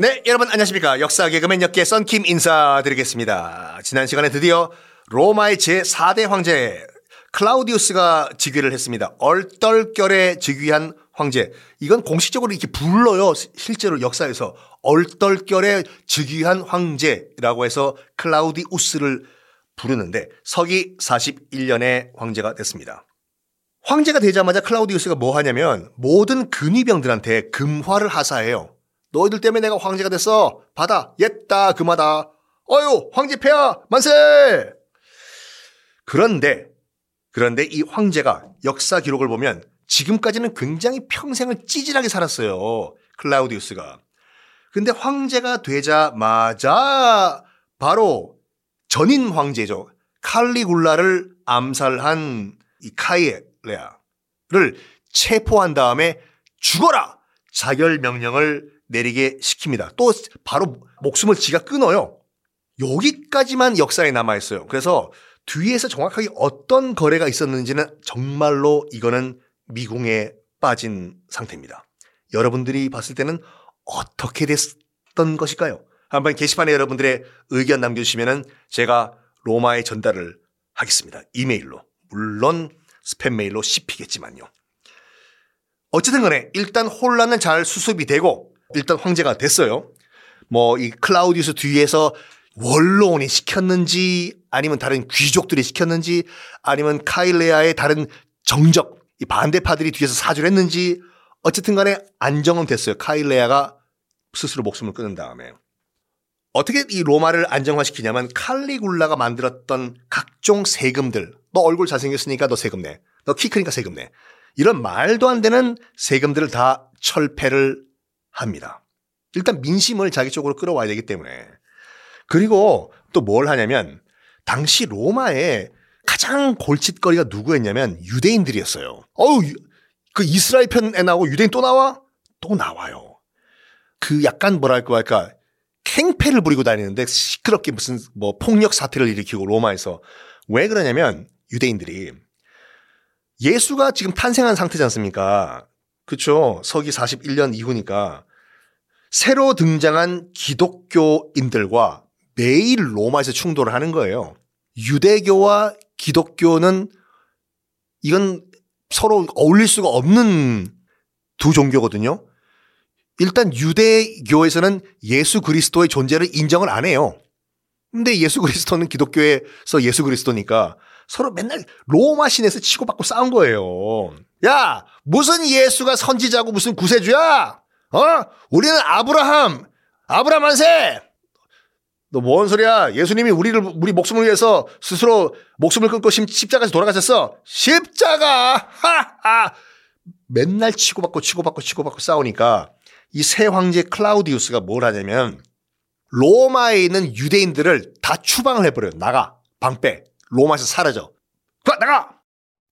네, 여러분 안녕하십니까. 역사 개그맨 역계 썬킴 인사드리겠습니다. 지난 시간에 드디어 로마의 제4대 황제 클라우디우스가 즉위를 했습니다. 얼떨결에 즉위한 황제. 이건 공식적으로 이렇게 불러요. 실제로 역사에서 얼떨결에 즉위한 황제라고 해서 클라우디우스를 부르는데 서기 41년에 황제가 됐습니다. 황제가 되자마자 클라우디우스가 뭐 하냐면 모든 근위병들한테 금화를 하사해요. 너희들 때문에 내가 황제가 됐어. 받아. 옛다 금하다. 어유 황제 폐하 만세. 그런데 그런데 이 황제가 역사 기록을 보면 지금까지는 굉장히 평생을 찌질하게 살았어요. 클라우디우스가. 근데 황제가 되자마자 바로 전인 황제죠. 칼리굴라를 암살한 이 카이레아를 체포한 다음에 죽어라! 자결 명령을 내리게 시킵니다. 또 바로 목숨을 지가 끊어요. 여기까지만 역사에 남아 있어요. 그래서 뒤에서 정확하게 어떤 거래가 있었는지는 정말로 이거는 미궁에 빠진 상태입니다. 여러분들이 봤을 때는 어떻게 됐던 것일까요? 한번 게시판에 여러분들의 의견 남겨주시면 제가 로마에 전달을 하겠습니다. 이메일로. 물론 스팸 메일로 씹히겠지만요. 어쨌든 간에 일단 혼란은 잘 수습이 되고 일단 황제가 됐어요. 뭐 이 클라우디우스 뒤에서 원로원이 시켰는지 아니면 다른 귀족들이 시켰는지 아니면 카일레아의 다른 정적 이 반대파들이 뒤에서 사주를 했는지 어쨌든 간에 안정은 됐어요. 카일레아가 스스로 목숨을 끊은 다음에. 어떻게 이 로마를 안정화시키냐면 칼리굴라가 만들었던 각종 세금들. 너 얼굴 잘생겼으니까 너 세금 내. 너 키 크니까 세금 내. 이런 말도 안 되는 세금들을 다 철폐를 합니다. 일단 민심을 자기 쪽으로 끌어와야 되기 때문에. 그리고 또 뭘 하냐면 당시 로마에 가장 골칫거리가 누구였냐면 유대인들이었어요. 어우, 그 이스라엘 편에 나오고 유대인 또 나와? 또 나와요. 그 약간 뭐랄까 할까 캥패를 부리고 다니는데 시끄럽게 무슨 뭐 폭력 사태를 일으키고 로마에서 왜 그러냐면 유대인들이 예수가 지금 탄생한 상태지 않습니까? 그쵸. 서기 41년 이후니까 새로 등장한 기독교인들과 매일 로마에서 충돌을 하는 거예요. 유대교와 기독교는 이건 서로 어울릴 수가 없는 두 종교거든요. 일단 유대교에서는 예수 그리스도의 존재를 인정을 안 해요. 근데 예수 그리스도는 기독교에서 예수 그리스도니까 서로 맨날 로마 신에서 치고받고 싸운 거예요. 야, 무슨 예수가 선지자고 무슨 구세주야? 어? 우리는 아브라함, 아브라함 한세! 너 뭔 소리야? 예수님이 우리를, 우리 목숨을 위해서 스스로 목숨을 끊고 십자가에서 돌아가셨어. 십자가! 하하! 맨날 치고받고 치고받고 치고받고 싸우니까 이 새 황제 클라우디우스가 뭘 하냐면 로마에 있는 유대인들을 다 추방을 해버려요. 나가. 방 빼. 로마에서 사라져. 가, 나가!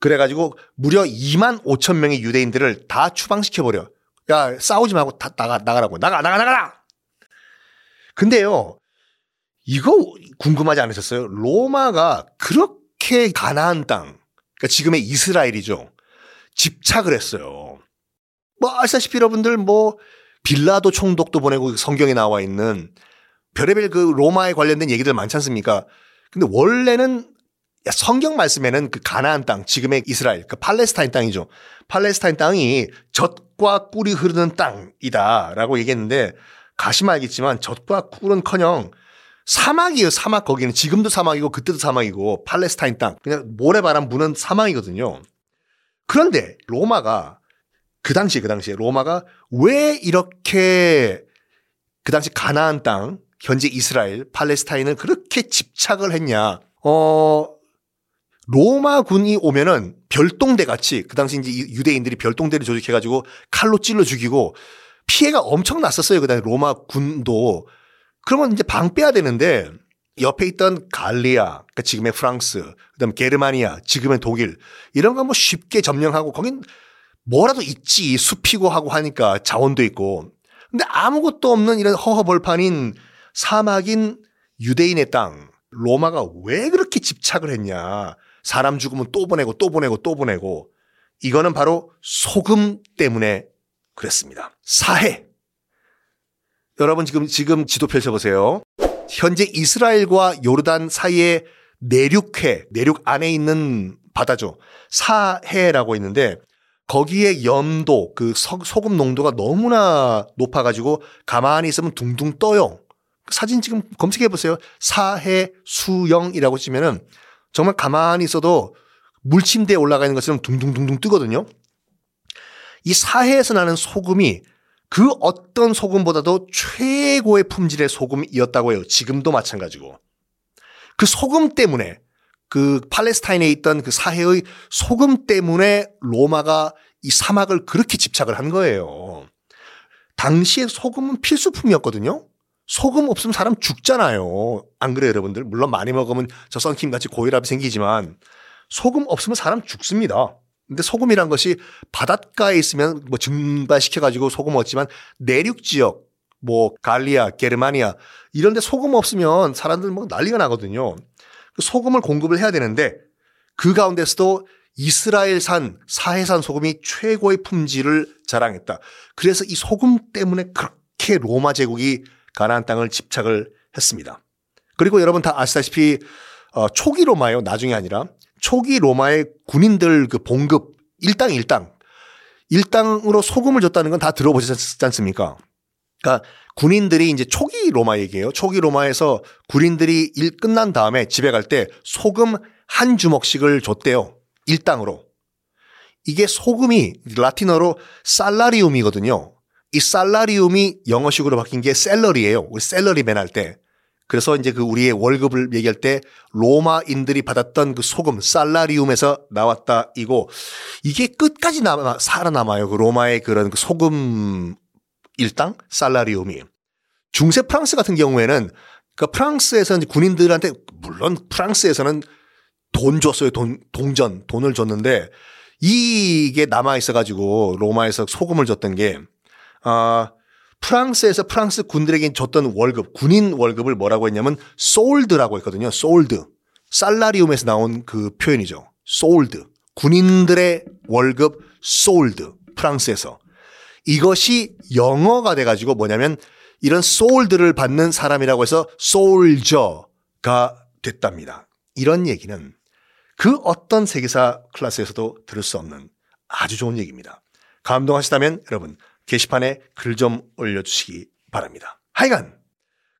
그래가지고 무려 2만 5천 명의 유대인들을 다 추방시켜버려. 야, 싸우지 말고 다 나가, 나가라고. 나가, 나가, 나가라! 근데요, 이거 궁금하지 않으셨어요? 로마가 그렇게 가나안 땅, 그러니까 지금의 이스라엘이죠. 집착을 했어요. 뭐, 아시다시피 여러분들 뭐, 빌라도 총독도 보내고 성경에 나와 있는 별의별 그 로마에 관련된 얘기들 많지 않습니까? 근데 원래는 성경 말씀에는 그 가나안 땅, 지금의 이스라엘, 그 팔레스타인 땅이죠. 팔레스타인 땅이 젖과 꿀이 흐르는 땅이다라고 얘기했는데 가시면 알겠지만 젖과 꿀은커녕 사막이에요. 사막 거기는 지금도 사막이고 그때도 사막이고 팔레스타인 땅 그냥 모래바람 부는 사막이거든요. 그런데 로마가 그 당시 그 당시에 로마가 왜 이렇게 그 당시 가나안 땅 현재 이스라엘 팔레스타인을 그렇게 집착을 했냐? 어 로마군이 오면은 별동대 같이 그 당시 이제 유대인들이 별동대를 조직해가지고 칼로 찔러 죽이고 피해가 엄청 났었어요. 그다음에 로마 군도 그러면 이제 방 빼야 되는데 옆에 있던 갈리아, 그러니까 지금의 프랑스, 그다음 게르마니아, 지금의 독일 이런 거 뭐 쉽게 점령하고 거긴 뭐라도 있지 숲이고 하고 하니까 자원도 있고 근데 아무것도 없는 이런 허허벌판인 사막인 유대인의 땅 로마가 왜 그렇게 집착을 했냐 사람 죽으면 또 보내고 또 보내고 또 보내고 이거는 바로 소금 때문에 그랬습니다. 사해. 여러분 지금 지금 지도 펼쳐 보세요. 현재 이스라엘과 요르단 사이에 내륙해, 내륙 안에 있는 바다죠. 사해라고 있는데 거기에 염도, 그 소, 소금 농도가 너무나 높아가지고 가만히 있으면 둥둥 떠요. 사진 지금 검색해 보세요. 사해 수영이라고 치면은 정말 가만히 있어도 물침대에 올라가 있는 것처럼 둥둥둥둥 뜨거든요. 이 사해에서 나는 소금이 그 어떤 소금보다도 최고의 품질의 소금이었다고 해요. 지금도 마찬가지고. 그 소금 때문에 그 팔레스타인에 있던 그 사해의 소금 때문에 로마가 이 사막을 그렇게 집착을 한 거예요. 당시에 소금은 필수품이었거든요. 소금 없으면 사람 죽잖아요. 안 그래요, 여러분들? 물론 많이 먹으면 저 썬킴 같이 고혈압이 생기지만 소금 없으면 사람 죽습니다. 근데 소금이란 것이 바닷가에 있으면 뭐 증발시켜 가지고 소금 얻지만 내륙 지역, 뭐 갈리아, 게르마니아 이런 데 소금 없으면 사람들 뭐 난리가 나거든요. 그 소금을 공급을 해야 되는데 그 가운데서도 이스라엘산 사해산 소금이 최고의 품질을 자랑했다. 그래서 이 소금 때문에 그렇게 로마 제국이 가나안 땅을 집착을 했습니다. 그리고 여러분 다 아시다시피 어, 초기 로마요. 나중에 아니라 초기 로마의 군인들 그 봉급 일당 일당 일당으로 소금을 줬다는 건 다 들어보셨지 않습니까? 그러니까 군인들이 이제 초기 로마 얘기예요. 초기 로마에서 군인들이 일 끝난 다음에 집에 갈 때 소금 한 주먹씩을 줬대요. 일당으로. 이게 소금이 라틴어로 살라리움이거든요. 이 살라리움이 영어식으로 바뀐 게 셀러리예요. 우리 셀러리맨 할 때. 그래서 이제 그 우리의 월급을 얘기할 때 로마인들이 받았던 그 소금 살라리움에서 나왔다 이고 이게 끝까지 남아 살아남아요. 그 로마의 그런 그 소금 일당 살라리움이. 중세 프랑스 같은 경우에는 그 프랑스에서 이제 군인들한테 물론 프랑스에서는 돈 줬어요. 돈 동전 돈을 줬는데 이게 남아 있어 가지고 로마에서 소금을 줬던 게 아, 프랑스에서 프랑스 군들에게 줬던 월급, 군인 월급을 뭐라고 했냐면 solde라고 했거든요. solde. salarium에서 나온 그 표현이죠. solde. 군인들의 월급 solde. 프랑스에서. 이것이 영어가 돼가지고 뭐냐면 이런 solde를 받는 사람이라고 해서 soldier가 됐답니다. 이런 얘기는 그 어떤 세계사 클래스에서도 들을 수 없는 아주 좋은 얘기입니다. 감동하시다면 여러분 게시판에 글 좀 올려주시기 바랍니다. 하여간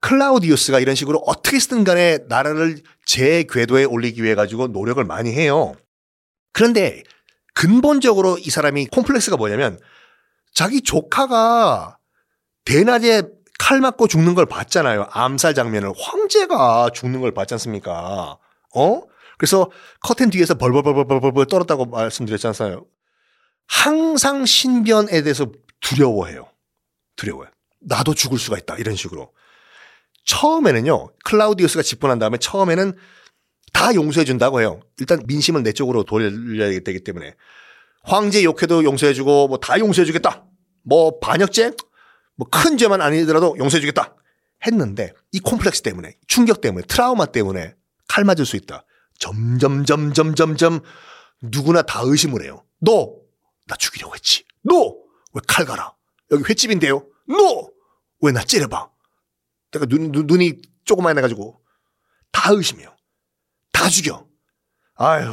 클라우디우스가 이런 식으로 어떻게든 간에 나라를 제 궤도에 올리기 위해 가지고 노력을 많이 해요. 그런데 근본적으로 이 사람이 콤플렉스가 뭐냐면 자기 조카가 대낮에 칼 맞고 죽는 걸 봤잖아요. 암살 장면을 황제가 죽는 걸 봤지 않습니까? 어? 그래서 커튼 뒤에서 벌벌벌벌벌벌 떨었다고 말씀드렸잖아요. 항상 신변에 대해서 두려워해요. 두려워요. 나도 죽을 수가 있다. 이런 식으로. 처음에는요, 클라우디우스가 집권한 다음에 처음에는 다 용서해 준다고 해요. 일단 민심을 내 쪽으로 돌려야 되기 때문에. 황제 욕해도 용서해 주고, 뭐 다 용서해 주겠다. 뭐 반역죄? 뭐 큰 죄만 아니더라도 용서해 주겠다. 했는데, 이 콤플렉스 때문에, 충격 때문에, 트라우마 때문에 칼 맞을 수 있다. 점점, 점점, 점점 누구나 다 의심을 해요. 너, 나 죽이려고 했지. 너, 왜 칼 갈아? 여기 횟집인데요? 너! 왜 나 째려봐? 내가 눈, 눈, 눈 이 조그만 해가지고 다 의심해요. 다 죽여. 아유,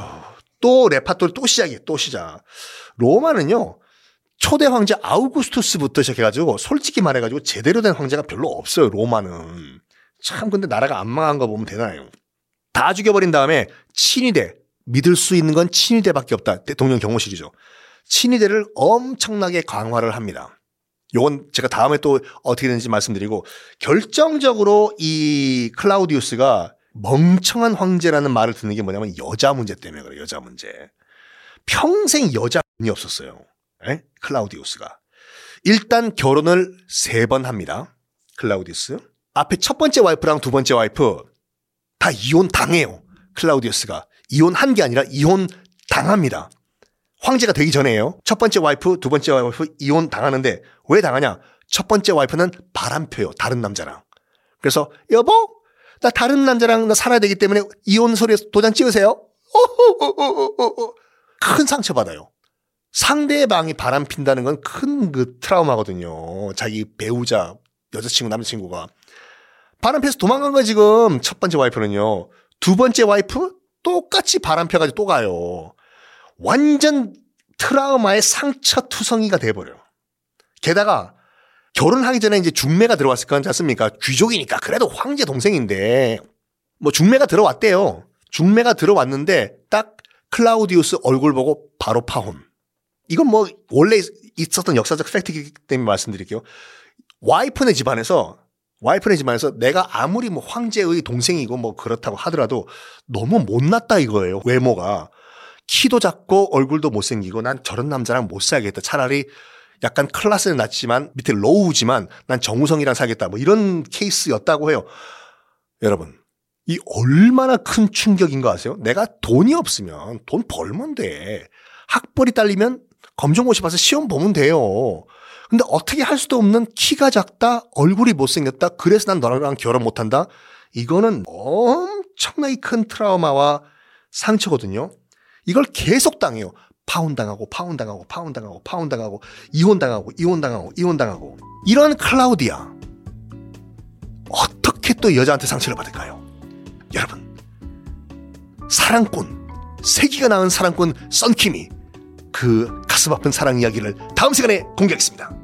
또 레파토리 또 시작이에요. 또 시작. 로마는요, 초대 황제 아우구스투스부터 시작해가지고 솔직히 말해가지고 제대로 된 황제가 별로 없어요. 로마는. 참 근데 나라가 안 망한 거 보면 대단해요. 다 죽여버린 다음에 친위대 믿을 수 있는 건 친위대밖에 없다. 대통령 경호실이죠. 친위대를 엄청나게 강화를 합니다. 요건 제가 다음에 또 어떻게 되는지 말씀드리고 결정적으로 이 클라우디우스가 멍청한 황제라는 말을 듣는 게 뭐냐면 여자 문제 때문에 그래요. 여자 문제. 평생 여자분이 없었어요. 에? 예? 클라우디우스가. 일단 결혼을 세 번 합니다. 클라우디우스. 앞에 첫 번째 와이프랑 두 번째 와이프 다 이혼 당해요. 클라우디우스가. 이혼한 게 아니라 이혼 당합니다. 황제가 되기 전에요. 첫 번째 와이프, 두 번째 와이프 이혼 당하는데 왜 당하냐? 첫 번째 와이프는 바람펴요. 다른 남자랑. 그래서 여보, 나 다른 남자랑 나 살아야 되기 때문에 이혼 서류에 도장 찍으세요. 큰 상처 받아요. 상대방이 바람 핀다는 건 큰 그 트라우마거든요. 자기 배우자 여자친구, 남자친구가. 바람피해서 도망간 거야, 지금. 첫 번째 와이프는요. 두 번째 와이프? 똑같이 바람 펴가지고 또 가요. 완전 트라우마의 상처 투성이가 돼버려. 게다가 결혼하기 전에 이제 중매가 들어왔을 건 않습니까? 귀족이니까 그래도 황제 동생인데 뭐 중매가 들어왔대요. 중매가 들어왔는데 딱 클라우디우스 얼굴 보고 바로 파혼. 이건 뭐 원래 있었던 역사적 팩트이기 때문에 말씀드릴게요. 와이프네 집안에서 와이프네 집안에서 내가 아무리 뭐 황제의 동생이고 뭐 그렇다고 하더라도 너무 못났다 이거예요. 외모가. 키도 작고 얼굴도 못생기고 난 저런 남자랑 못 살겠다. 차라리 약간 클래스는 낮지만 밑에 로우지만 난 정우성이랑 살겠다. 뭐 이런 케이스였다고 해요. 여러분. 이 얼마나 큰 충격인 거 아세요? 내가 돈이 없으면 돈 벌면 돼. 학벌이 딸리면 검정고시 봐서 시험 보면 돼요. 근데 어떻게 할 수도 없는 키가 작다, 얼굴이 못생겼다, 그래서 난 너랑 결혼 못한다? 이거는 엄청나게 큰 트라우마와 상처거든요. 이걸 계속 당해요. 파혼당하고, 파혼당하고, 파혼당하고, 파혼당하고, 이혼당하고, 이혼당하고, 이혼당하고. 이런 클라우디아. 어떻게 또 여자한테 상처를 받을까요? 여러분, 사랑꾼, 세기가 낳은 사랑꾼 썬킴이 그 가슴 아픈 사랑 이야기를 다음 시간에 공개하겠습니다.